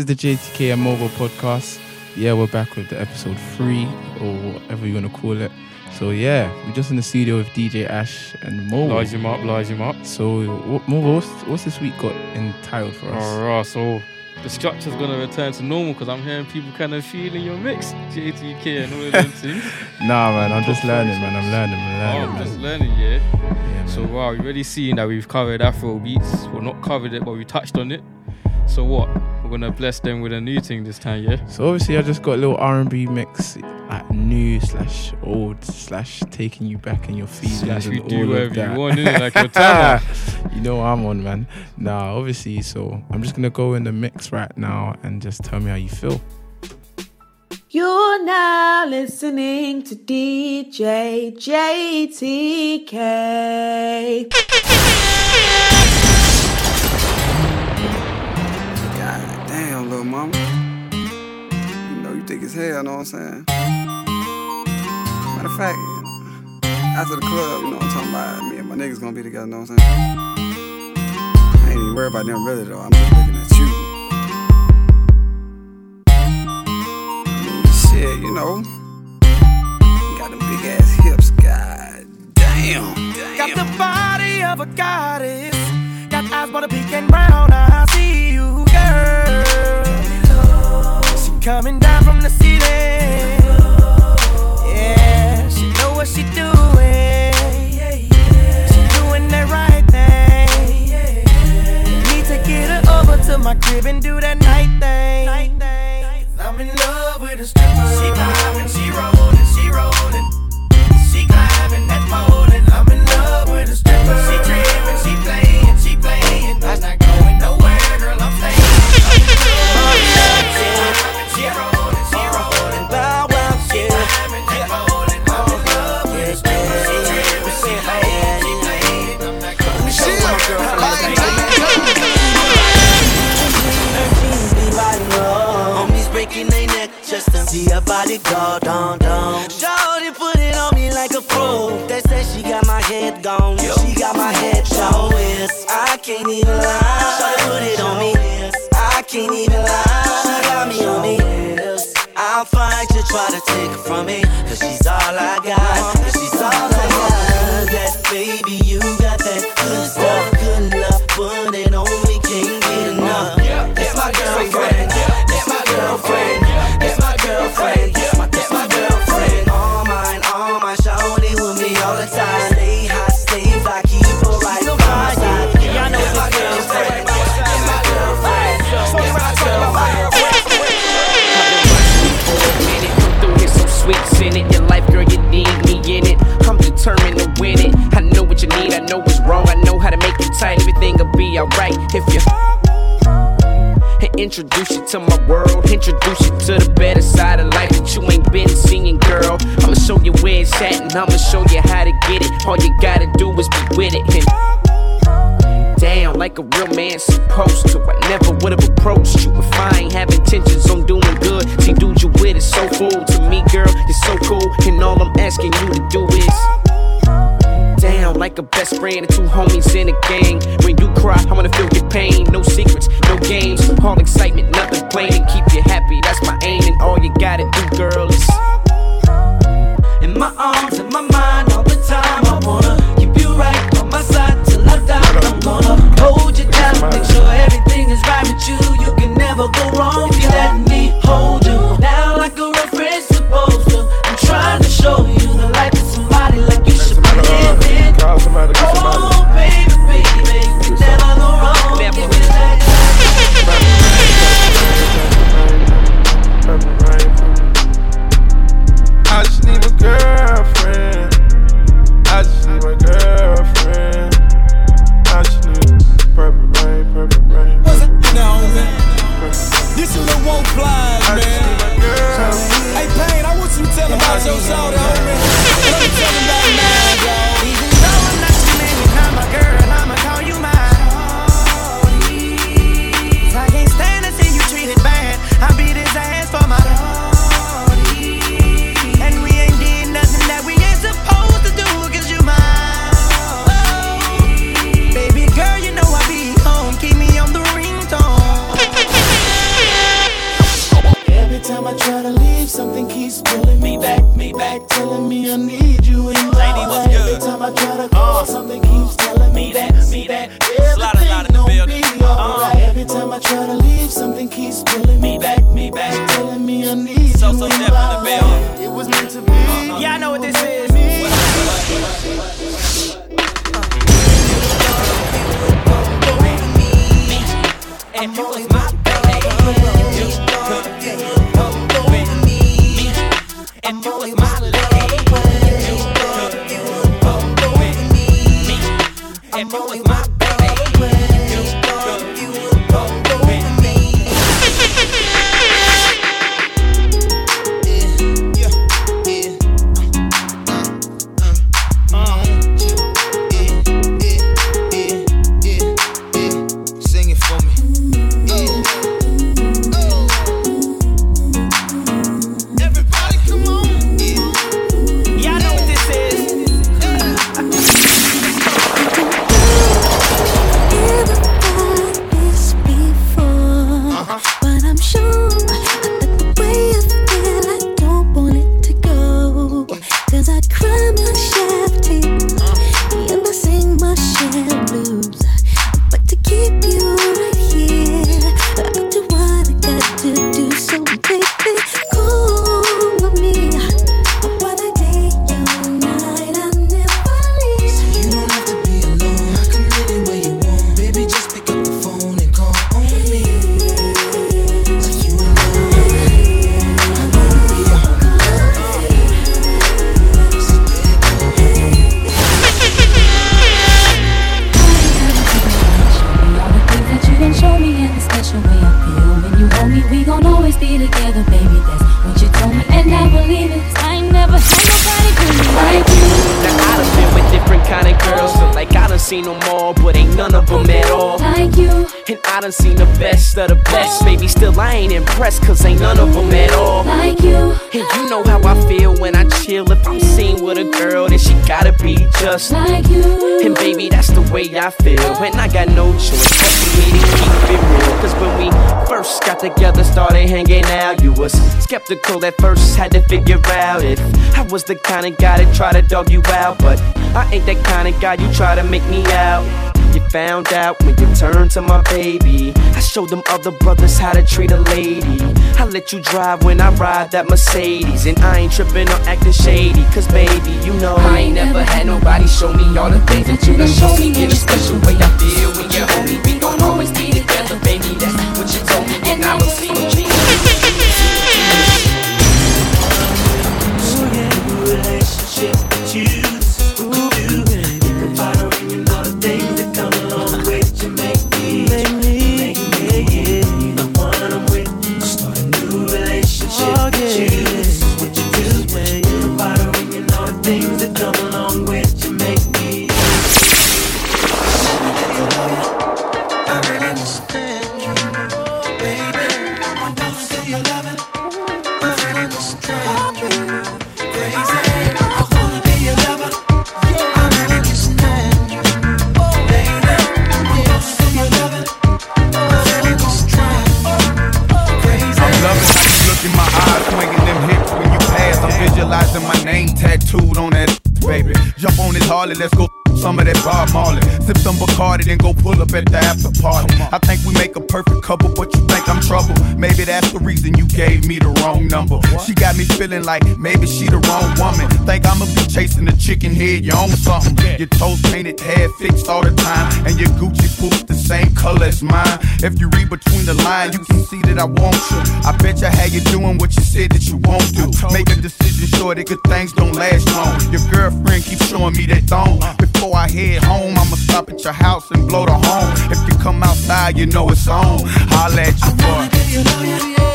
is the JTK and Mobile podcast. Yeah, we're back with the episode three or whatever you want to call it. So yeah, we're just in the studio with DJ Ash and Mobile. Large him up, large him up. So what, Mobile, what's, what's this week got entitled for us? Alright, so the structure's gonna return to normal because I'm hearing people kind of feeling your mix, JTK and all of them things. Nah, man, I'm just learning, man. I'm learning, I'm Oh, learning, I'm man. just learning, yeah. Yeah, So wow, you already seen that we've covered Afro beats. Well, not covered it, but we touched on it. So what? We're gonna bless them with a new thing this time, yeah. So obviously, I just got a little R&B mix, at new slash old slash taking you back in your feelings Slash and we all do of whatever that. you want, innit? Like your talent. you know I'm on, man. Nah, obviously. So I'm just gonna go in the mix right now and just tell me how you feel. You're now listening to DJ JTK. Little mama. You know you thick as hell, know what I'm saying? Matter of fact, after the club, you know what I'm talking about, me and my niggas gonna be together, you know what I'm saying? I ain't even worried about them really though, I'm just looking at you. I mean, shit, you know. You got them big ass hips, god damn. Got the body of a goddess. Got eyes but a pink and brown. I see coming down from the ceiling. Yeah, she know what she doing. She doing the right thing. Need to get her over to my crib and do that night thing. i I'm in love with a stripper. From me. If you. Introduce you to my world, introduce you to the better side of life that you ain't been seeing, girl. I'ma show you where it's at, and I'ma show you how to get it. All you gotta do is be with it. And down like a real man supposed to. I never would've approached you if I ain't have intentions on doing good. See, dude, you with it so full to me, girl. You're so cool, and all I'm asking you to do is like a best friend and two homies in a gang. When you cry, I wanna feel your pain. No secrets, no games, all excitement, nothing plain. And keep you happy, that's my aim. And all you gotta do, girl, is In my arms, in my mind, all the time. I wanna keep you right on my side till I die. I'm gonna hold you down, make sure everything is right with you. You can never go wrong if you let me hold you seen them all, but ain't none of them at all. Like you, And I done seen the best of the best, baby. Still I ain't impressed, cause ain't none of them at all. like you, And you know how I feel when I chill. If I'm seen with a girl, then she gotta be just. like you. And baby, that's the way I feel. And I got no choice but for me to keep it real. Cause when we first got together, started hanging out, you was skeptical at first, had to figure out if I was the kind of guy that try to dog you out. But I ain't that kind of guy you try to make me out. You found out when you turned to my baby. I showed them other brothers how to treat a lady. I let you drive when I ride that Mercedes. And I ain't tripping or acting shady. Cause baby, you know I ain't never had nobody show me all the things that you done show me. In a special way I feel when you hold me. We gon' always be together, baby. That's what you told me. That Sip some Bacardi, then go pull up at the after party. I think we make a perfect couple, but you think I'm trouble. Maybe that's the reason you gave me the wrong number. She got me feeling like maybe she the wrong woman. Think I'ma be chasing the chicken head, you own something. Your toes painted, hair fixed all the time, and your Gucci boots the same color as mine. If you read between the lines, you can see that I want you. I bet you how you doing what you said that you won't do. Make a decision sure that good things don't last long. Your girlfriend keeps showing me that thong. Before I head home, I'ma stop at your house and blow the horn. If you come outside, you know it's on. Holla at you, boy.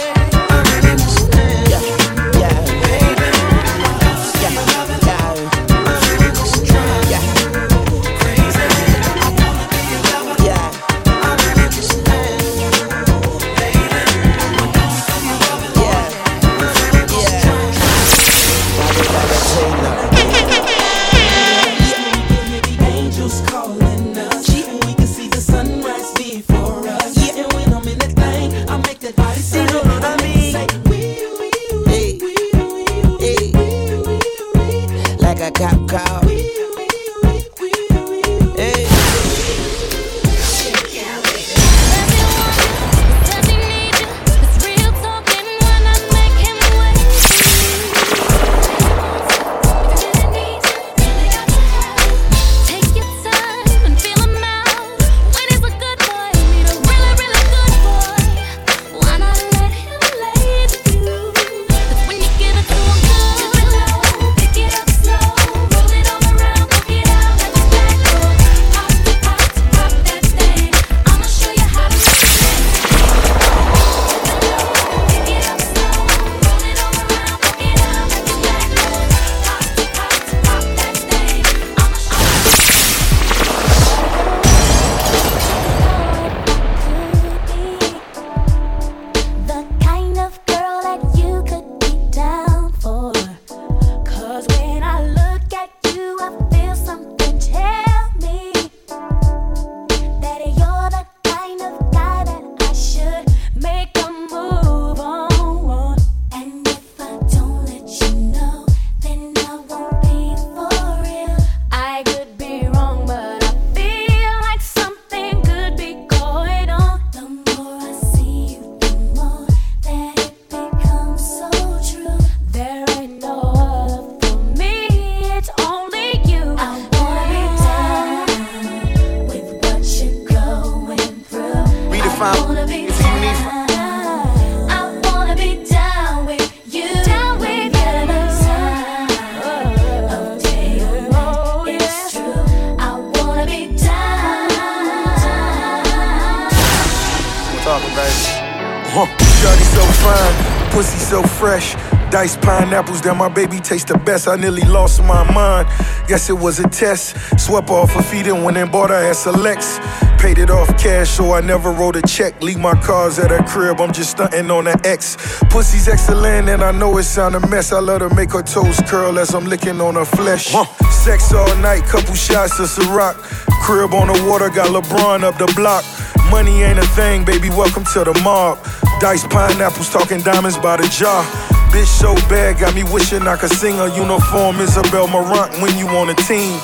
Baby taste the best. I nearly lost my mind. Guess it was a test. Swept off her feet and went and bought her ass a Lex. Paid it off cash, so I never wrote a check. Leave my cars at her crib, I'm just stunting on her ex. Pussy's excellent, and I know it sound a mess. I let her make her toes curl as I'm licking on her flesh. Sex all night, couple shots of Ciroc. Crib on the water, got LeBron up the block. Money ain't a thing, baby, welcome to the mob. Dice pineapples, talking diamonds by the jar. Bitch so bad, got me wishing I could sing a uniform Isabel Marant when you on a team.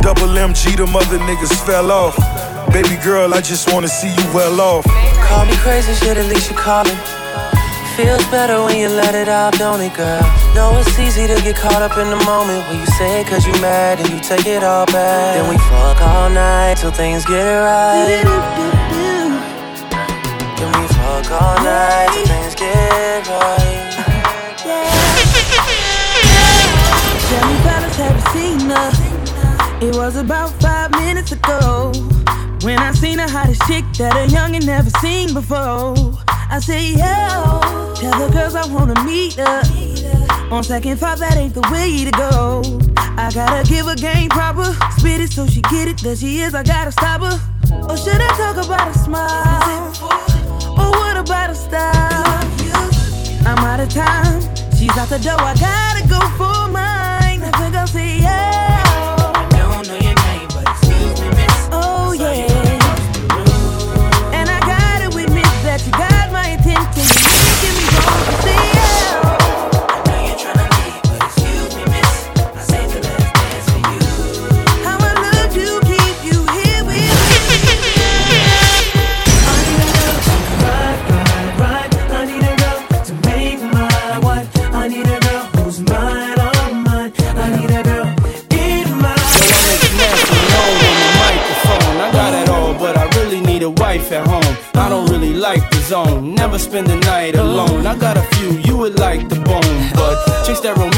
Double MG, the mother niggas fell off. Baby girl, I just wanna see you well off. Call me crazy, shit, at least you call calling. Feels better when you let it out, don't it, girl? Know it's easy to get caught up in the moment when you say it cause you mad and you take it all back. Then we fuck all night till things get right. Then we fuck all night till things get right. Have seen her? It was about five minutes ago when I seen the hottest chick that a youngin' never seen before. I say, yo, tell the girls I wanna meet her. On second thought, that ain't the way to go. I gotta give her game proper, spit it so she get it. There she is, I gotta stop her. Or should I talk about a smile? Or what about a style? I'm out of time. She's out the door. I gotta go for mine. I think zone, never spend the night alone. I got a few you would like the bone, but chase that romance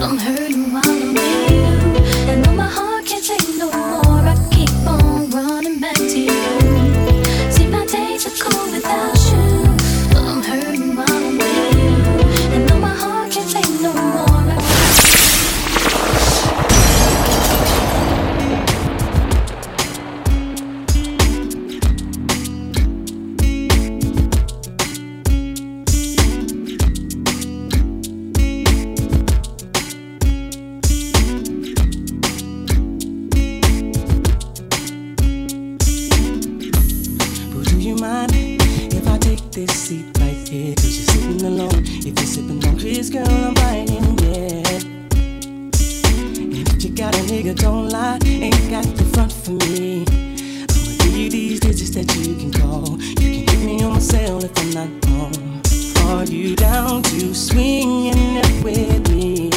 don't hurt me. alone. If you're sipping on Chris, girl, I'm right in bed. If you got a nigga, don't lie, ain't got the front for me. I'ma give you these digits that you can call. You can hit me on my cell if I'm not home. Are you down to swinging it with me?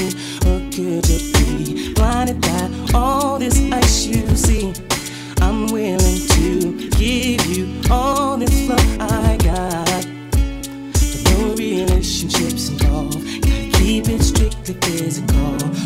Or could it be blinded by all this ice you see? I'm willing to give you all this love. strictly physical.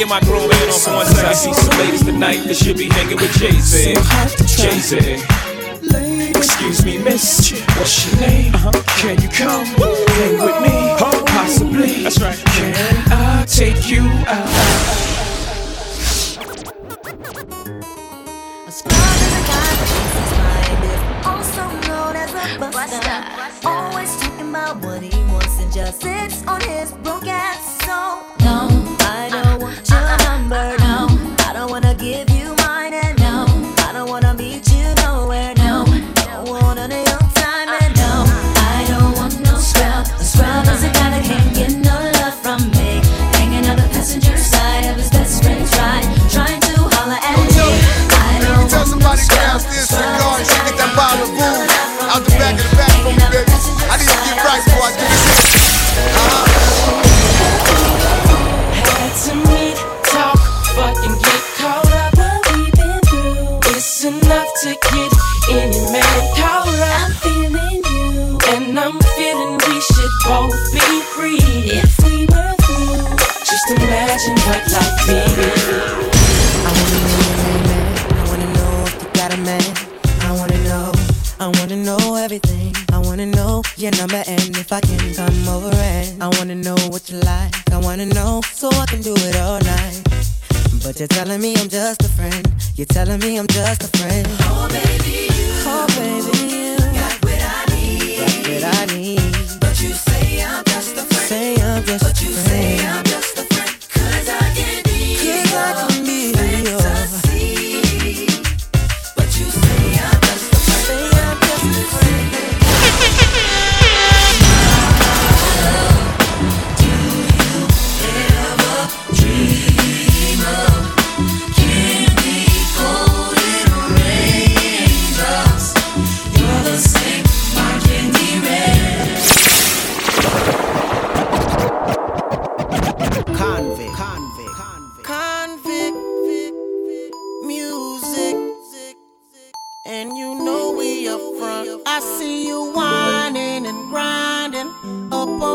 get my grown man on for one second. I see some ladies tonight that should be hanging with Jay Z. Jay Z. Excuse me, miss. What's your name? Uh-huh. Can you come?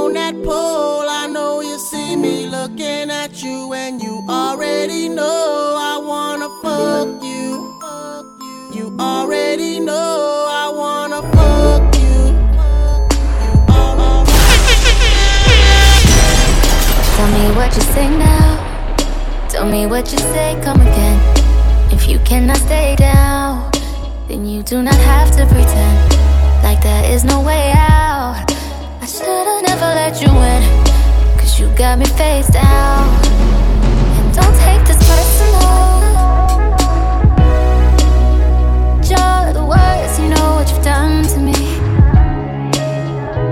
On that pole. I know you see me looking at you, and you already know I wanna fuck you. You already know I wanna fuck you. Tell me what you say now. Tell me what you say, come again. If you cannot stay down, then you do not have to pretend like there is no way out. Never let you in, cause you got me face down. And don't take this personal. You're the worst, you know what you've done to me.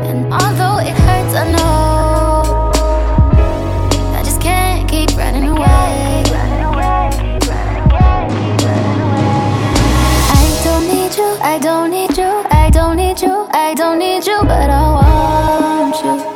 And although it hurts, I know. I just can't keep running away. I don't need you, I don't need you, I don't need you, I don't need you, but I want you.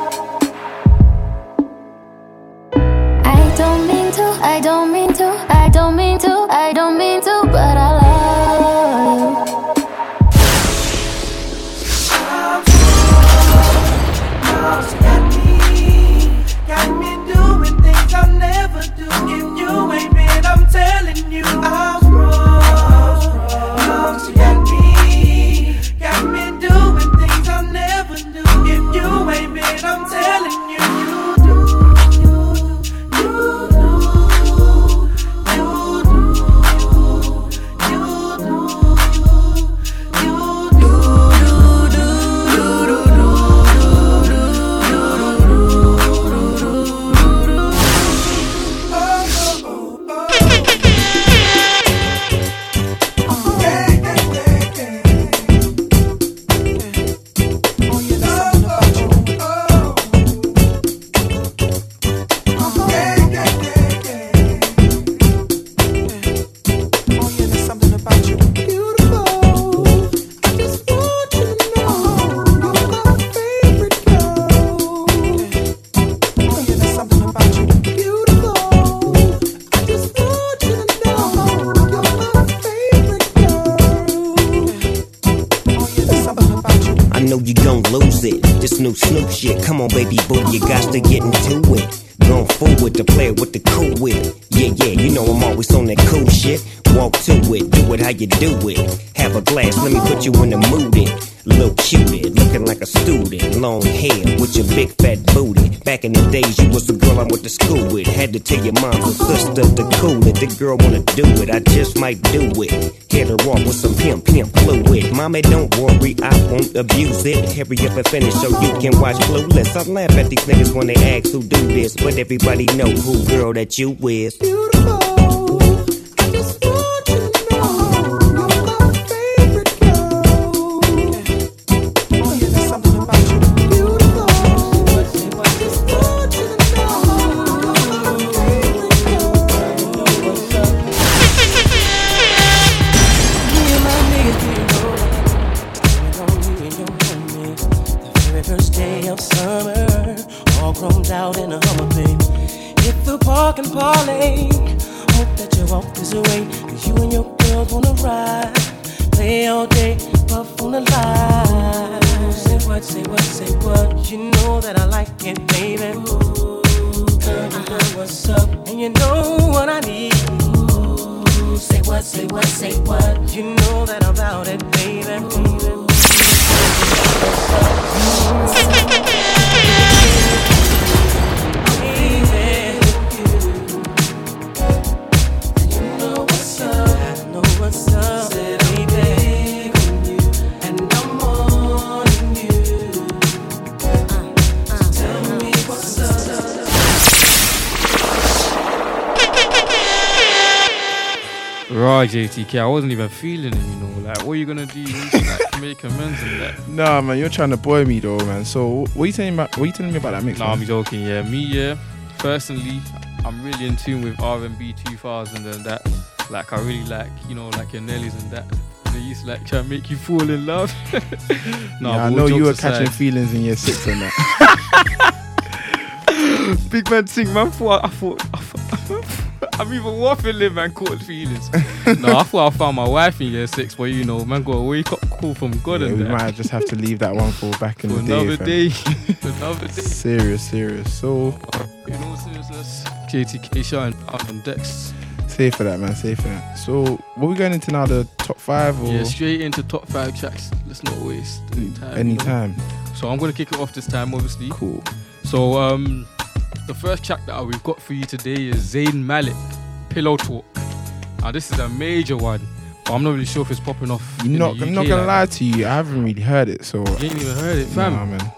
Had to tell your mom and sister to cool it. The girl wanna do it, I just might do it. Hit her off with some pimp, pimp fluid. Mommy, don't worry, I won't abuse it. Hurry up and finish so you can watch Clueless. I laugh at these niggas when they ask who do this, but everybody know who girl that you is. very and. Hope that you walk this away, cause you Right, I wasn't even feeling it, you know. Like, what are you gonna do to like make amends and that? Nah, man, you're trying to boy me though, man. So what are you telling me about? What are you telling me about that mix? Nah, man? I'm joking. Yeah, me, yeah. Personally, I'm really in tune with R&B 2000 and that. Like, I really like, you know, like your Nellies and that. They used to like try and make you fall in love. nah, yeah, I know you were jokes catching feelings in year six and that. Big man sing, man. Thought, I thought I'm even waffling, man. Caught feelings. no, I thought I found my wife in year six, but you know, man, got a wake up call from God yeah, and we that. might just have to leave that one for back in For the day. another day. Another day. Serious, serious. So You know, seriousness. JTK shine out on decks. safe for that, man. Safe for that. So what we going into now? The top five or Yeah, straight into top five tracks. Let's not waste any time. you know. So I'm gonna kick it off this time, obviously. Cool. So um, the first track that we've got for you today is Zayn Malik, Pillow Talk. Now this is a major one, but I'm not really sure if it's popping off. Not. I'm not gonna like lie to you. I haven't really heard it. So You ain't even heard it, fam. Nah, man.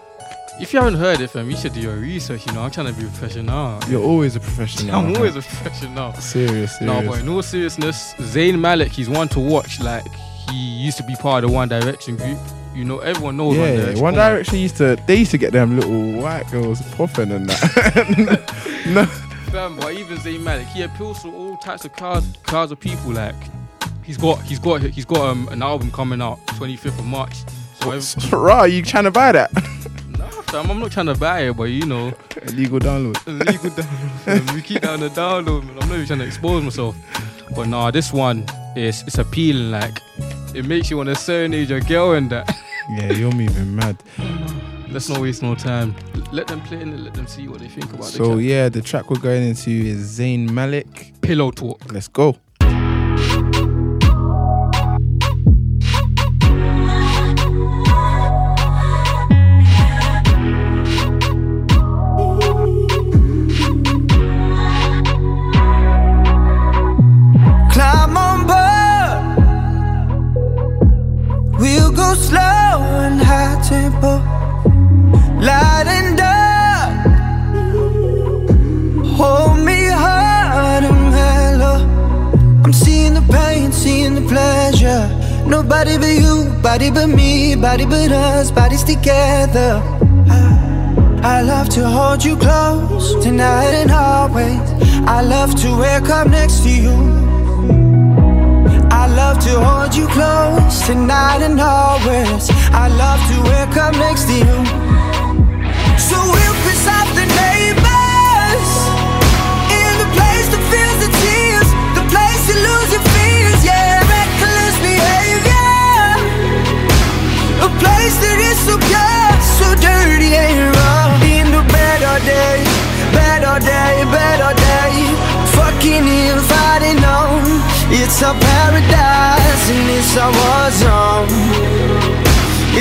If you haven't heard it, fam, you should do your research. You know, I'm trying to be professional. You're always a professional. I'm always a professional. Serious, No, serious. but in all seriousness, Zayn Malik, he's one to watch. Like he used to be part of the One Direction group. You know, everyone knows One Yeah, Direction. One. Direction used to. They used to get them little white girls puffing and that. no, Fam, but even Zayn Malik, he appeals to all types of crowds, crowds of people. Like he's got, he's got, he's got um, an album coming out 25th of March. So you trying to buy that? Nah fam, I'm not trying to buy it, but you know, Illegal download. illegal download. we keep down the download. Man. I'm not even trying to expose myself. But nah, this one is it's appealing. Like it makes you want to serenade your girl and that. Yeah, you're moving mad. Let's not waste no time. Let them play and let them see what they think about the So track. yeah, the track we're going into is Zayn Malik. Pillow Talk. Let's go. Nobody but you, body but me, body but us, bodies together. I love to hold you close tonight and always. I love to wake up next to you. I love to hold you close tonight and always. I love to wake up next to you. So we'll piss off the neighbors place that is so pure, so dirty and raw. In the better day, better day, better day, fucking and fighting on. It's a paradise and it's a war zone.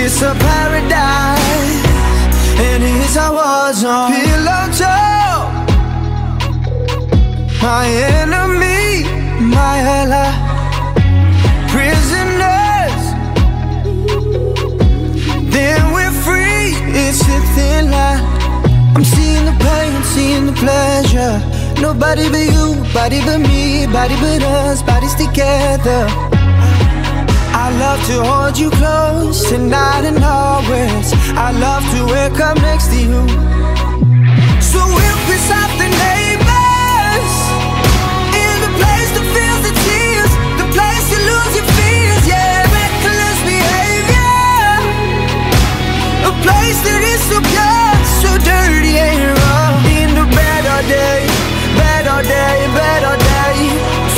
It's a paradise and it's a war zone. Pillow talk, my enemy, my ally. Then we're free. It's a thin line. I'm seeing the pain, seeing the pleasure. Nobody but you, body but me, body but us, bodies together. I love to hold you close tonight and always. I love to wake up next to you. So we'll place that is so pure, so dirty and raw. In the better day, better day, better day,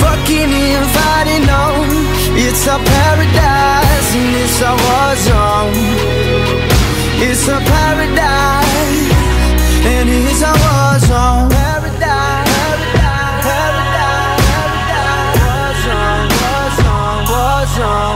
fucking and fighting on. It's a paradise and it's a war zone. It's a paradise and it's a war zone. Paradise, paradise, paradise, zone, war zone, war zone, war zone.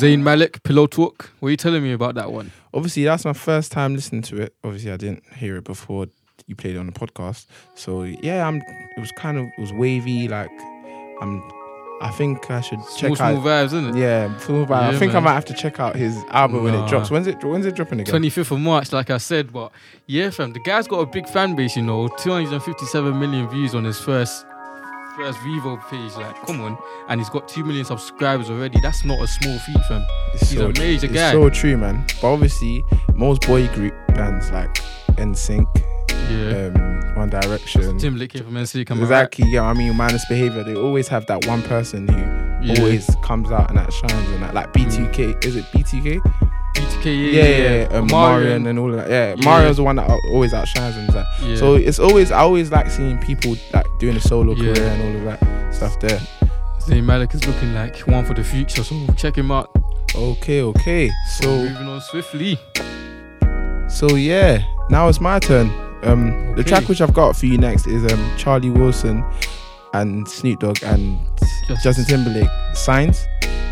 Zayn Malik, Pillow Talk. What are you telling me about that one? Obviously, that's my first time listening to it. Obviously, I didn't hear it before you played it on the podcast. So yeah, I'm. It was kind of it was wavy. Like I'm. I think I should Small, check small out. vibes, isn't it? Yeah, small vibes. I Yeah, think I might have to check out his album when it drops. When's it? When's it dropping again? 25th of March, like I said, but yeah, fam, the guy's got a big fan base, you know, 257 million views on his first first Vivo page. Like, come on, and he's got two million subscribers already. That's not a small feat, fam. He's a major it's guy. so true, man. But obviously, most boy group bands like NSYNC, Yeah. um, One Direction, Timberlake came from NSYNC, am exactly. Yeah, I mean, minus behavior. They always have that one person who Yeah. always comes out and that shines and that. Like B2K, is it B2K? BTK, yeah, yeah, yeah. Um, Marion and all of that. Yeah, Yeah. Mario's the one that always outshines and that. Yeah. So it's always I always like seeing people like doing a solo Yeah. career and all of that stuff there. Zayn Malik is looking like one for the future, so check him out. Okay, okay. So moving on swiftly. So yeah, now it's my turn. Um, the track which I've got for you next is um Charlie Wilson and Snoop Dogg and Justin Timberlake. Signs.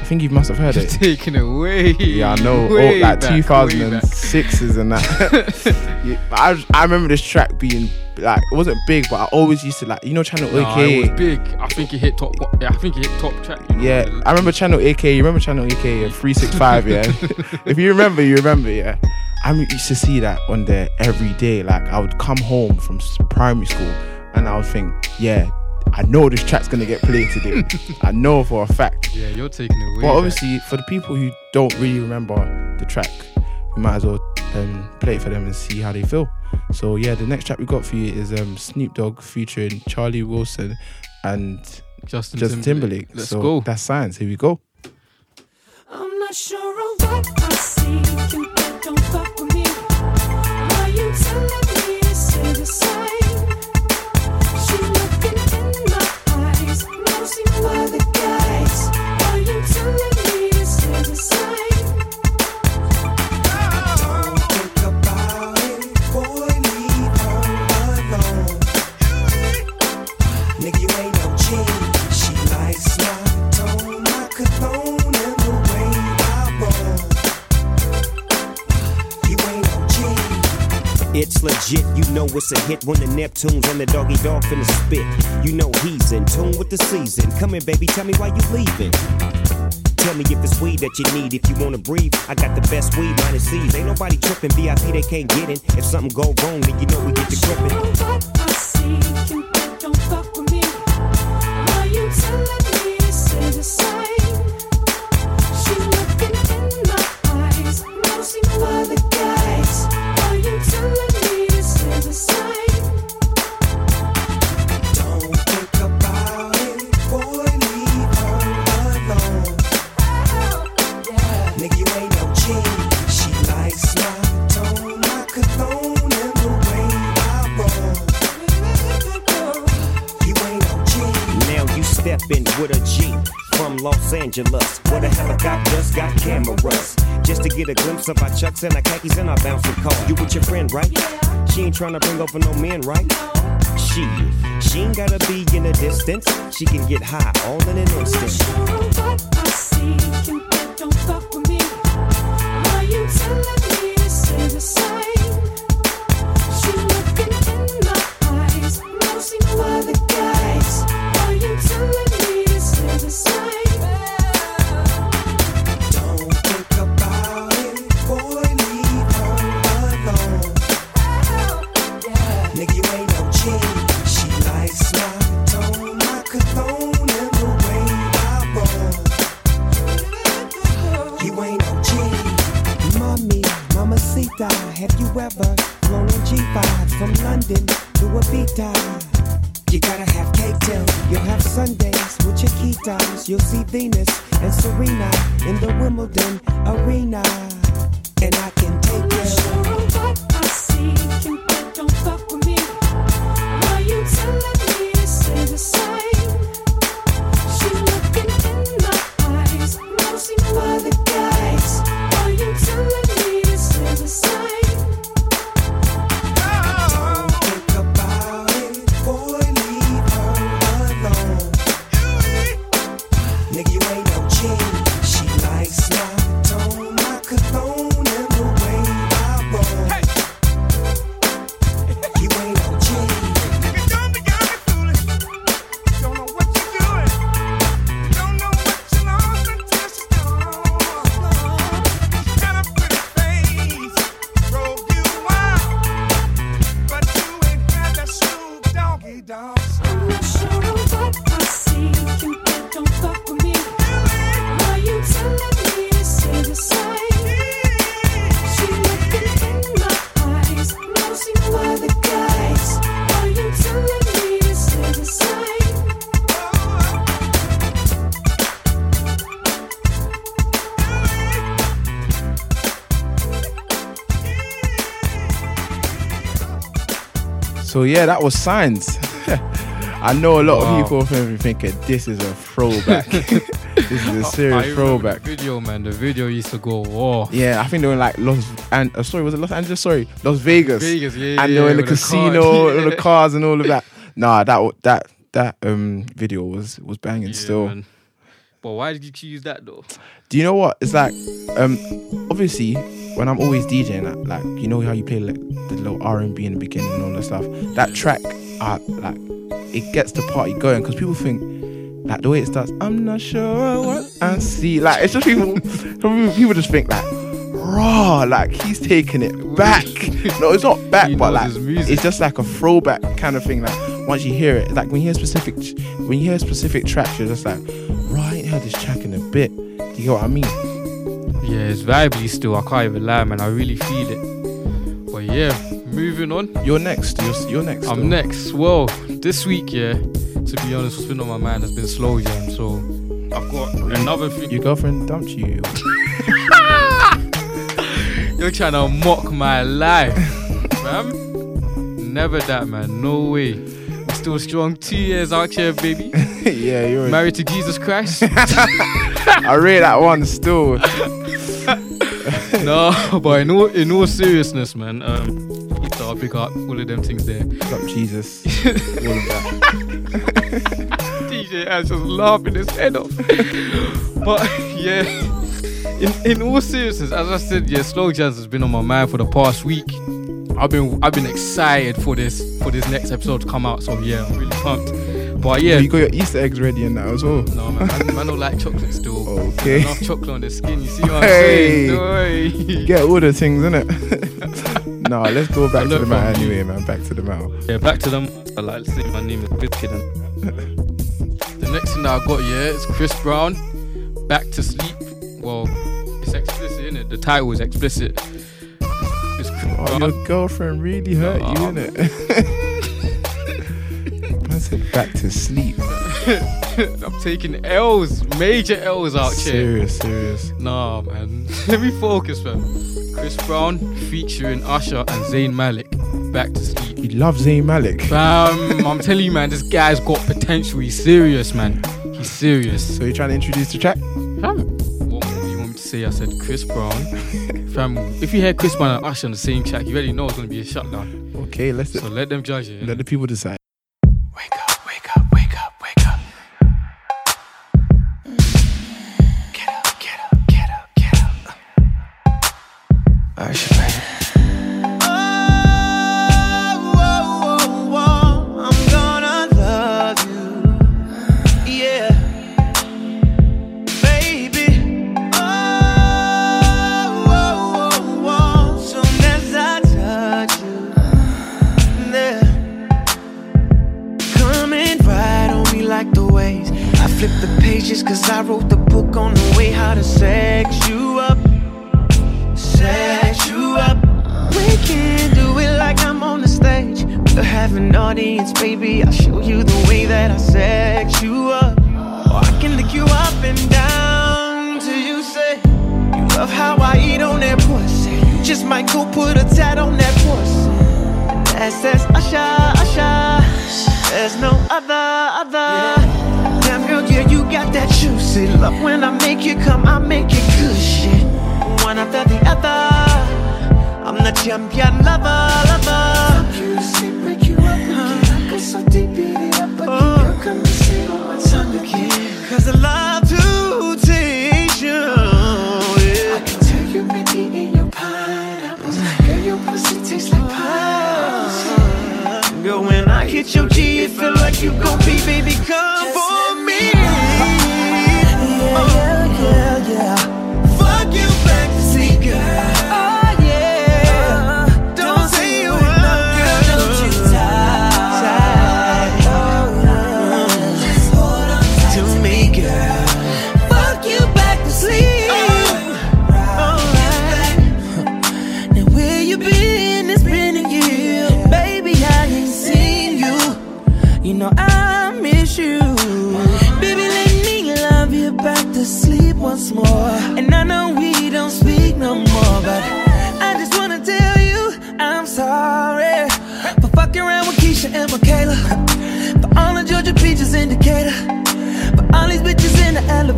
I think you must have heard it. Taking it way. Yeah, I know. oh, like back, way 2006s and that. Yeah, I, I remember this track being like it wasn't big, but I always used to like you know Channel Nah, AK. it was big. I think it hit top. Yeah, I think it hit top track. you know, Yeah, I remember Channel AK. You remember Channel AK uh, 365, yeah? if you remember, you remember, yeah? I used to see that on there every day. Like, I would come home from primary school and I would think, yeah, I know this track's gonna get played today. I know for a fact. Yeah, you're taking it way. But back. obviously, for the people who don't really remember the track, we might as well um, play it for them and see how they feel. So yeah, the next track we got for you is um, Snoop Dogg featuring Charlie Wilson and Justin Justin Timberlake. Timberlake. Let's so go. That's science. Here we go. I'm not sure of what I see. You don't fuck with me. Why you telling me to say It's legit, you know it's a hit when the Neptunes and the doggy dog finna spit. You know he's in tune with the season. Come here, baby, tell me why you leaving. Tell me if it's weed that you need, if you wanna breathe. I got the best weed, minus C's. Ain't nobody tripping, VIP they can't get in. If something go wrong, then you know we get to gripping. Where the helicopters got cameras. Just to get a glimpse of our chucks and our khakis and our bouncing car. You with your friend, right? She ain't trying to bring over no men, right? She, she ain't gotta be in the distance. She can get high all in an instant. What I see, you don't fuck with me. Why you telling So yeah, that was signs. I know a lot Wow. of people are thinking this is a throwback. this is a I serious remember throwback. The video, man. The video used to go off. Yeah, I think they were in like Los and uh, sorry, was it Los Angeles? Sorry, Las Vegas. Vegas, yeah, and they were yeah, in the the casino, cars. all the cars and all of that. Nah, that that that um video was was banging still. man. But why did you choose that though? Do you know what? It's like, um, obviously, when I'm always DJing, like, you know how you play like the little R and B in the beginning and all that stuff. That track, uh, like, it gets the party going because people think like the way it starts. I'm not sure what I see. Like it's just people. people just think like raw. Like he's taking it back. no, it's not back, but like it's just like a throwback kind of thing. Like once you hear it, like when you hear specific, when you hear specific tracks, you're just like, right, I heard this track in a bit. Do you get what I mean? Yeah, it's vibely still. I can't even lie, man. I really feel it. But yeah, moving on. You're next. You're, you're next. I'm though. next. Well, this week, yeah, to be honest, what's been on my mind has been slow jam. So I've got another thing. Your girlfriend dumped you. You're trying to mock my life, fam. Never that, man. No way. Still strong. Two years out here, baby. yeah, you're married to Jesus Christ. I read that one still. no, but in all in all seriousness, man, um, you thought I'd pick up all of them things there. Pick up Jesus. all of that. DJ Ash just laughing his head off. but yeah, in in all seriousness, as I said, yeah, slow jams has been on my mind for the past week. I've been I've been excited for this for this next episode to come out. So yeah, I'm really pumped. But yeah, You got your Easter eggs ready in that as well. no man, man, man don't like chocolate still. Okay. Enough chocolate on the skin. You see what I'm Hey, saying? Get all the things, in it. no, let's go back to the matter anyway, man. Back to the matter. Yeah, back to them. I like to say my name is Biscuit. The next thing that I got yeah is Chris Brown, Back to Sleep. Well, it's explicit, isn't it? The title is explicit. Oh, your girlfriend really hurt you, innit? Man said back to sleep. I'm taking L's, major L's out here. Serious, serious. Nah, man. Let me focus, man. Chris Brown featuring Usher and Zayn Malik. Back to sleep. You love Zayn Malik. Fam, I'm telling you, man, this guy's got potential. He's serious, man. He's serious. So you're trying to introduce the track? Say? I said Chris Brown. Fam, if you hear Chris Brown and Usher on the same track, you already know it's gonna be a shutdown. Okay, let's So let them judge it. let the people decide.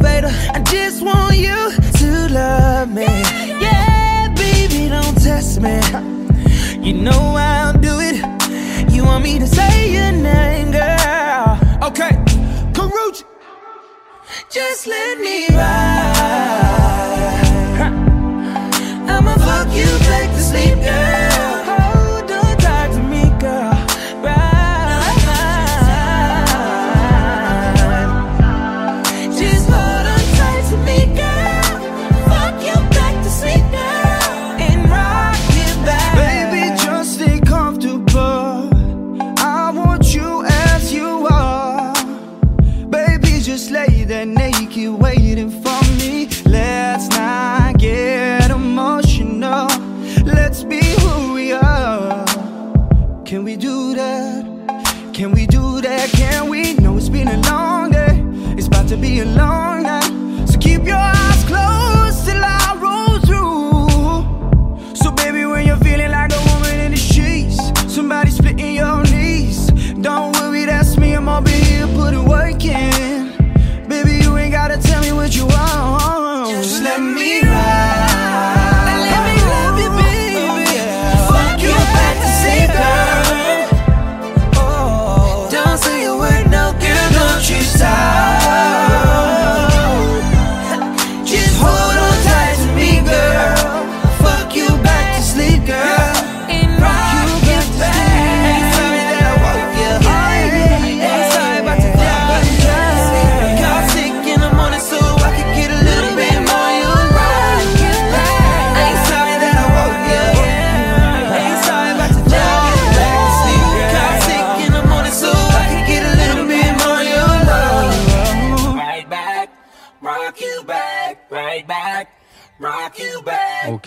Elevator. I just want you to love me. Yeah, baby, don't test me. You know I'll do it. You want me to say your name, girl? Okay, Karuchi. Just let me ride.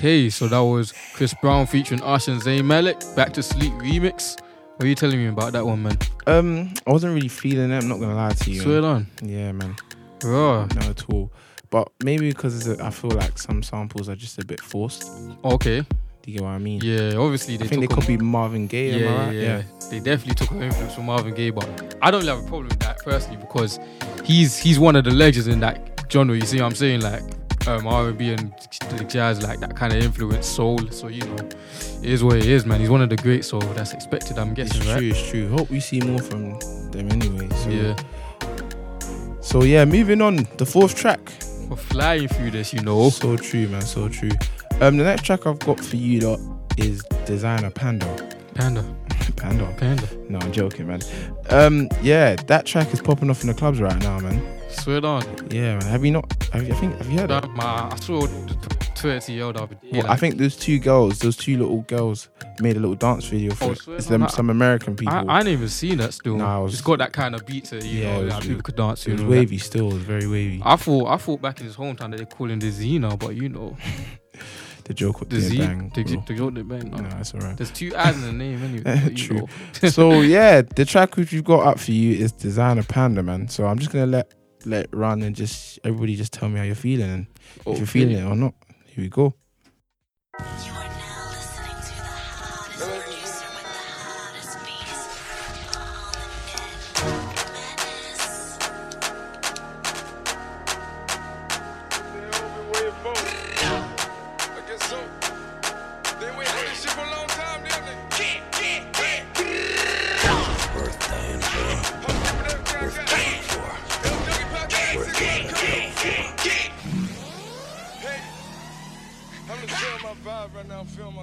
Okay, so that was Chris Brown featuring Usher and Zayn Malik, Back to Sleep remix. What are you telling me about that one, man? Um, I wasn't really feeling it. I'm not gonna lie to you. Swear on. Yeah, man. Bro. No, at all. But maybe because a, I feel like some samples are just a bit forced. Okay. Do you get what I mean? Yeah, obviously they I think they could be Marvin Gaye. Yeah, right? yeah, yeah. They definitely took an influence from Marvin Gaye, but I don't really have a problem with that personally because he's he's one of the legends in that genre. You see what I'm saying? Like um, R&B and jazz, like that kind of influence, soul. So you know, it is what it is, man. He's one of the greats, so that's expected. I'm guessing, It's right? true. It's true. Hope we see more from them anyway. So. Yeah. So yeah, moving on. The fourth track. We're flying through this, you know. So true, man. So true. Um, the next track I've got for you lot is Designer Panda. Panda. Panda. Panda. No, I'm joking, man. Um, yeah, that track is popping off in the clubs right now, man. Swear on. Yeah, man. Have you not? Have you, I think. Have you heard that? That, man, I saw the t- Twitter year the day. Well, I think those two girls, those two little girls, made a little dance video oh, for Oh, it. swear It's them, some American people. I, I didn't even see that still. Nah, was- it's got that kind of beat to it, you Yeah, know, it was- that people could dance to. it was all that. wavy still. It was very wavy. I thought I thought back in his hometown that they call him the Zena, but you know. The joke with the the Z, bang. the, bro. Oh. the joke that bang. No, that's alright. There's two ads in the name anyway. True. so yeah, the track which we've got up for you is Designer Panda, man. So I'm just gonna let let it run and just everybody just tell me how you're feeling and if oh, you're feeling it or not. Here we go.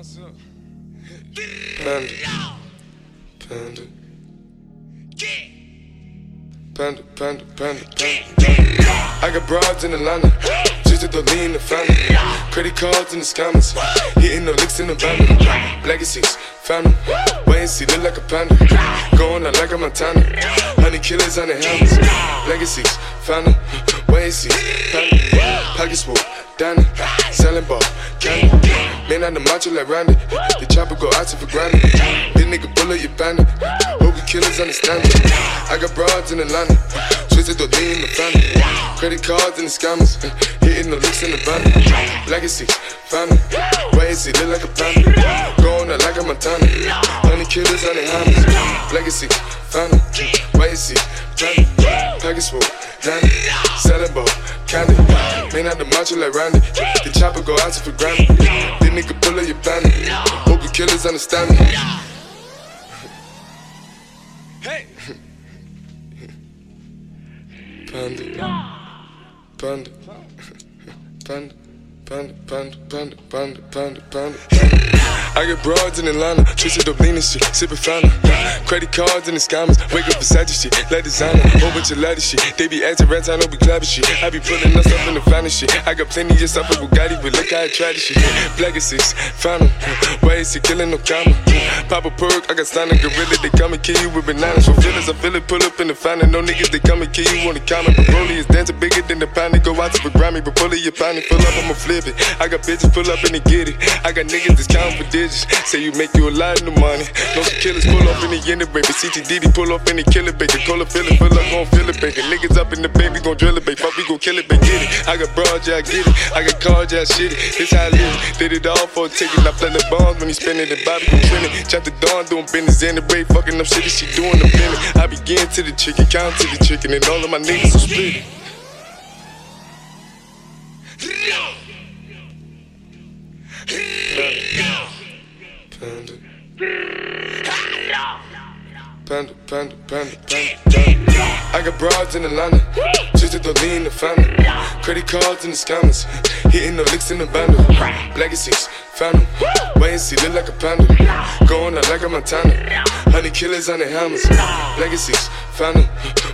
Panda. Panda. Panda, panda, panda, panda. I got broads in Atlanta. Just at the lean, the family. Credit cards in the scammers. Hitting the licks in the van. Legacies, family. Wait and see, look like a panda. Going out like a Montana. Honey killers on the helmets. Legacies, family. Wait and see, pockets full, Danny, selling ball, candy. Man on the macho like Randy, the chopper go out to for granted. This nigga bullet, you bandit. Hope killers understand it. I got broads in the Atlanta, twisted the lean in the family. Credit cards and the scammers, hitting the licks in the van. Legacy, family. Wait and see, look like a panda. Going out like a Montana. Honey killers on the hammers. Legacy, family. Wait and see, family. Package full, Danny. Ball, candy. Man out the macho like Randy. The chopper go out for granted. This nigga bullet, you bandit. Hope you killers understand me. Hey. Panda. Panda. Panda. Panda, panda, panda, panda, panda, panda. I get broads in Atlanta, twisted up lean and shit, sippin' fountain. Credit cards and the scammers, wake up Versace shit, let designer, oh, whole bunch of lattice shit. They be acting rats, I know we clapping shit. I be pulling us up in the finest shit. I got plenty of stuff with Bugatti, but look how I try this shit. Black is why is he killing no comma? Pop a perk, I got signed a gorilla, they come and kill you with bananas. For feelings, I feel it, pull up in the fountain. No niggas, they come and kill you on the comment. But Broly is dancing bigger than the pound, they go out to the Grammy, but pull it, your pound, full up, I'ma flip I got bitches pull up and they get it. I got niggas that's counting for digits. Say you make you a lot of money. No killers pull up in the end of baby. CTDD pull up in the killer baby. Call it, fill fill up, gon' fill it. Niggas up in the baby, gon' drill it, baby. Fuck, we gon' kill it, baby. Get it. I got broad, yeah, I get it. I got cards, yeah, I shit it. This how I live. Did it all for a ticket. I play the bombs when he spinning the Bobby gon' trend it. Chop the dawn, doing business in the break. Fucking up shit, she doing the minute. I begin to the chicken, count to the chicken, and all of my niggas are split. Panda. Panda, panda, panda, panda, panda. I got broads in Atlanta, just to lean in the family. Credit cards in the scammers, hitting the licks in the bundle. Legacies, them, wait and see, look like a panda. Going out like a Montana, honey killers on the hammers. Legacies, them,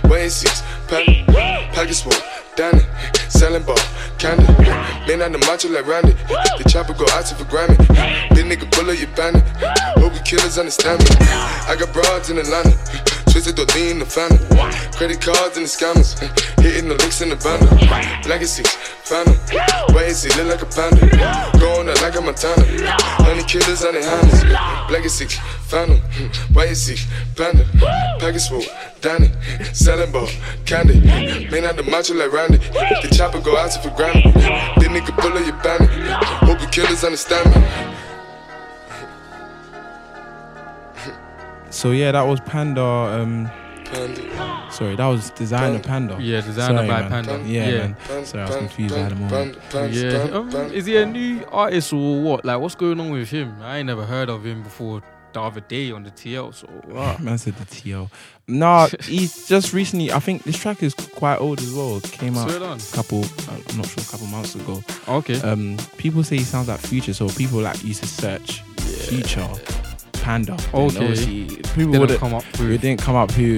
wait and see, panda. Package full, Danny, selling ball, candy. Man on the macho like Randy, the chopper go out for Grammy. This nigga bullet, you bandit. Hope you killers understand me. I got broads in Atlanta, twisted the in the family. Credit cards and the scammers, hitting the licks in the. Legacies, found them, wait and see, look like a panda. Going out like a Montana, honey killers on the. Legacies, found them, wait and see, panda. Package full, Danny, selling ball, candy. Man out the macho like Randy, the chopper go out to for Grammy. This nigga bullet, you bandit. Hope you killers understand me. So yeah, that was Panda. Um, Panda. sorry, that was Designer Panda. Yeah, Designer Sorry, by man. Panda. Yeah, Yeah. man. Sorry, I was confused. I had a moment. Yeah. Um, is he a new artist or what? Like, what's going on with him? I ain't never heard of him before the other day on the TL. So, wow. Man said the TL. Nah, he's just recently. I think this track is quite old as well. It came out a couple. I'm not sure, a couple months ago. Okay. Um, people say he sounds like Future, so people like used to search Future, Panda. Then Okay. obviously, people Didn't wouldn't come up It didn't come up who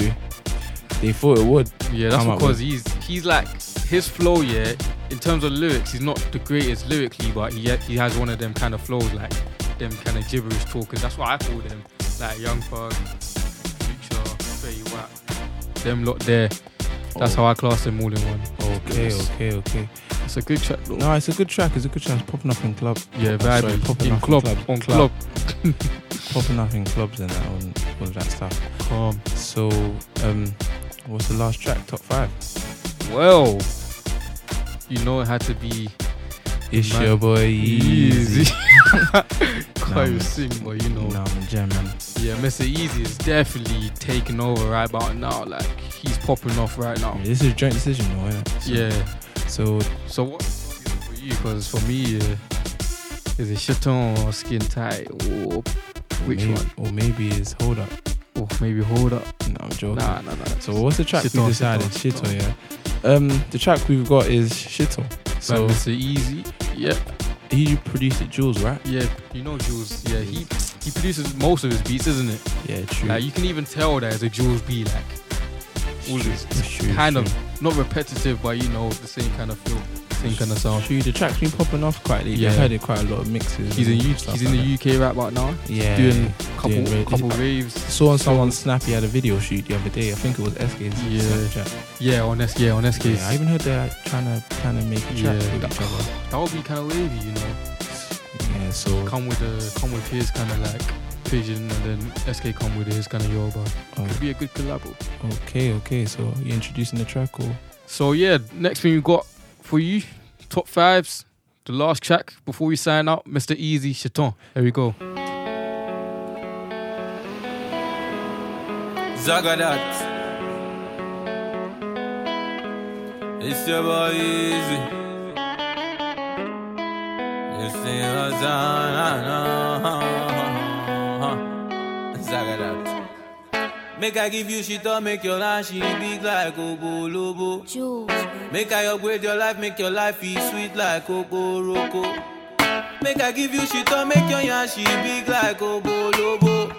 they thought it would. Yeah, that's come up because with. he's he's like his flow. Yeah, in terms of lyrics, he's not the greatest lyrically, but he he has one of them kind of flows, like them kind of gibberish talkers. That's what I call them, like Young Thug, Future, Fetty Wap, them lot there. That's oh. how I class them all in one. Okay, okay, okay. It's a good track. Though. No, it's a good track. It's a good track. It's popping up in club. Yeah, oh, vibey. sorry, popping In up club, clubs. on club. popping up in clubs and that, all, all that stuff. Calm. So, um, what's the last track? Top five. Well, you know it had to be. It's Man- your boy Easy. Can't Nah, even sing, but you know. Nah, I'm a jam, man. Yeah, Mr. Easy is definitely taking over right about now. Like he's popping off right now. Yeah, this is a joint decision, though, innit? So, Yeah. So, So what for you? Because for me, uh, is it Chiton or Skin Tight? Or which maybe, one? Or maybe it's Hold Up. Or maybe Hold Up. No, I'm joking. Nah, nah, nah. So what's the track Shit we decided? shit Shito, on, yeah. Um, the track we've got is Shito. So Mr. Easy. Yeah. he produced it, Jules, right? Yeah, you know Jules. Yeah, he he produces most of his beats, isn't it? Yeah, true. Like you can even tell that it's a Jules beat. Like all this It's true, kind it's of not repetitive, but you know the same kind of feel. Kind of sound. True, the track's been popping off quite lately. Yeah. I heard it quite a lot of mixes. He's in U- he's in like the UK right about now. Yeah, doing couple doing ra- couple raves. Saw on someone's snap he had a video shoot the other day. I think it was SK's Yeah. Snapchat. Yeah, on S yeah on SK's. Yeah, I even heard they're trying to plan to make a Yeah, track with that, each other. that would be kind of wavy, you know. Yeah, so come with a come with his kind of like pigeon, and then SK come with his kind of Yoruba. Oh. Could be a good collabo. Okay, okay. So you introducing the track or? So yeah, next thing we got for you, top fives. The last track before we sign out, Mr. Easy Chaton. Here we go. Zagadat. It's your boy Easy. What's on, Zagadat. make I give you shit up make your life she big like ogolobo Jules. make I upgrade your life make your life be sweet like okoroko make I give you shit up make your yarn she big like ogolobo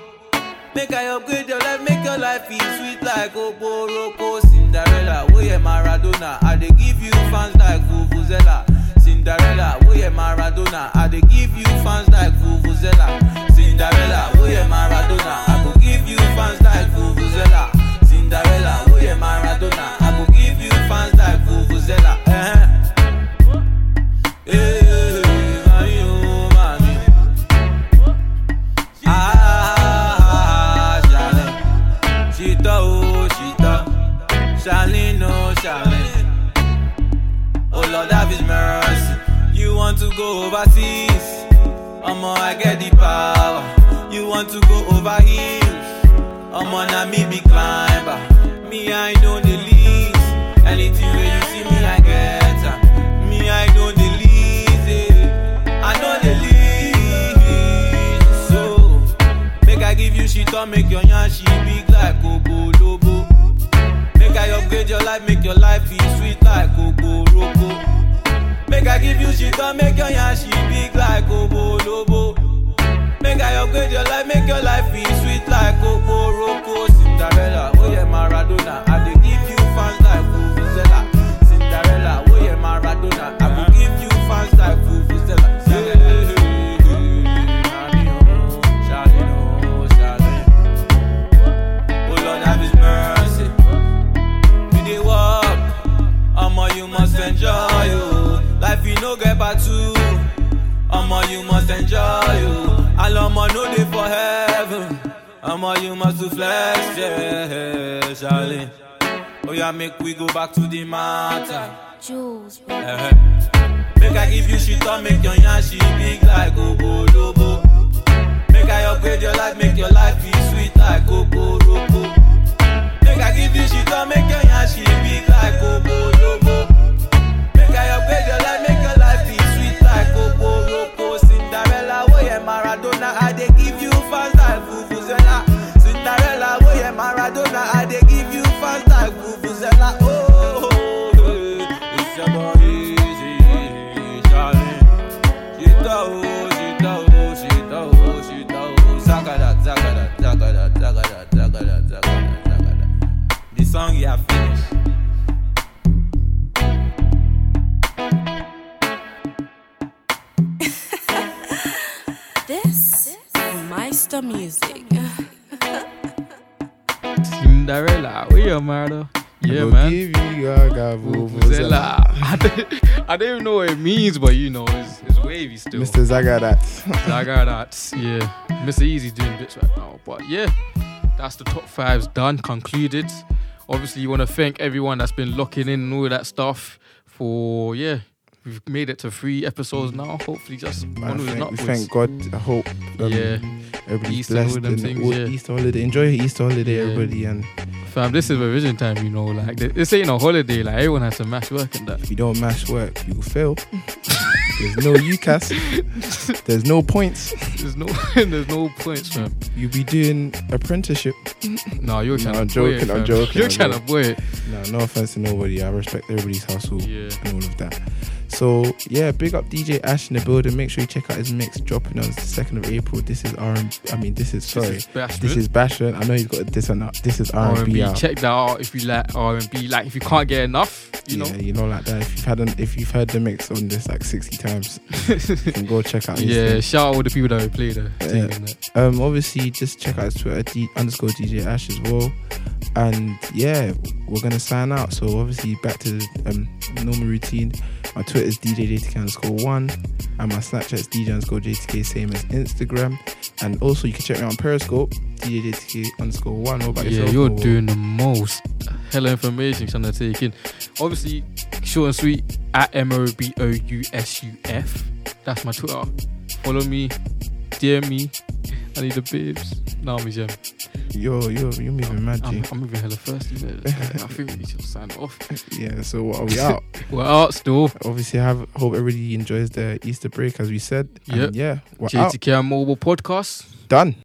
make I upgrade your life make your life be sweet like okoroko Cinderella oh yeah Maradona. I dey give you fans like vuvuzela. Cinderella oh yeah Maradona. I dey give you fans like vuvuzela. Cinderella oh yeah Maradona. I you fans like Vuvuzela Cinderella, oh Maradona I go give you fans like Vuvuzela eh. Eh, oh, mami. Ah, Charlene. Oh. Charlene, oh, Charlene. Oh, Lord, have his mercy. You want to go overseas? I get the power. You want to go over hills? Omo, na me be climber. Me, I know the least. Anything where you see me, I get am. Me, I know the least. eh. I know the least. So, make I give you shit or make your yarn she big like Lobo. Make I upgrade your life, make your life feel sweet like Roco. Make I give you shit or make your yarn she big like Lobo. I upgrade your life, make your life feel sweet like Coco And Omo, no dey for heaven. Omo, you must to flex, yeah, Charlene. Oh yeah, make we go back to the matter. Jules, Eh, Make I give you shit or make your yarn she big like Obo Lobo. Make I upgrade your life, make your life be sweet like Obodobo. Make I give you shit or make your yarn she big like Obo Meister Music. Cinderella, we are murder. Yeah, man. give you Gaga Vuvuzela. I don't, I don't even know what it means, but you know, it's, it's wavy still. Mr. Zagadat. Zagadat, yeah. Mr. Easy doing bits right now. But yeah, that's the top fives done, concluded. Obviously, you want to thank everyone that's been locking in and all that stuff for, yeah. We've made it to three episodes now. Hopefully, just Man, onwards and thank, we thank God. I hope um, Yeah. everybody's Easter all blessed them and things, all- yeah. Easter holiday. Enjoy your Easter holiday, Yeah. everybody. And Fam, this is revision time, you know. Like, th- this ain't a holiday. Like, everyone has to mash work and that. if you don't mash work, you will fail. There's no UCAS. There's no points. There's no, there's no points, fam. You'll be doing apprenticeship. No, you're trying I'm to boy it, joking. I'm joking. You're I'm trying to joking. boy it. No, no offense to nobody. I respect everybody's hustle Yeah. and all of that. So yeah, big up DJ Ash in the building. Make sure you check out his mix dropping on the second of April. This is R. I mean, this is sorry. is Bashment. This is Bashment. I know he's got this and. This is R and B Check that out if you like R&B. Like if you can't get enough, you know. yeah, you know like that. If you've had an, if you've heard the mix on this like sixty times, you can go check out. his Yeah, thing. shout out all the people that we play the and that. Um, obviously, just check out his Twitter, D, underscore DJ Ash as well. And yeah, we're gonna sign out. So obviously, back to um, normal routine. My Twitter is DJ JTK underscore one, and my Snapchat is DJ underscore JTK, same as Instagram. And also, you can check me out on Periscope, DJ JTK underscore one. What about Yeah, yourself? you're Or- doing the most. Hella information trying to take in. Obviously, short and sweet at M O B O U S U F. That's my Twitter. Follow me, DM me. I need the bibs. Nah, I'm. Yo, yo, you're moving mad, I'm, G. I'm moving hella first. You know. I think we should sign off. Yeah, so what are we out? We're out still. Obviously, I have hope everybody enjoys the Easter break as we said. Yep. And yeah, we're out. JTK Mobile Podcast. Done.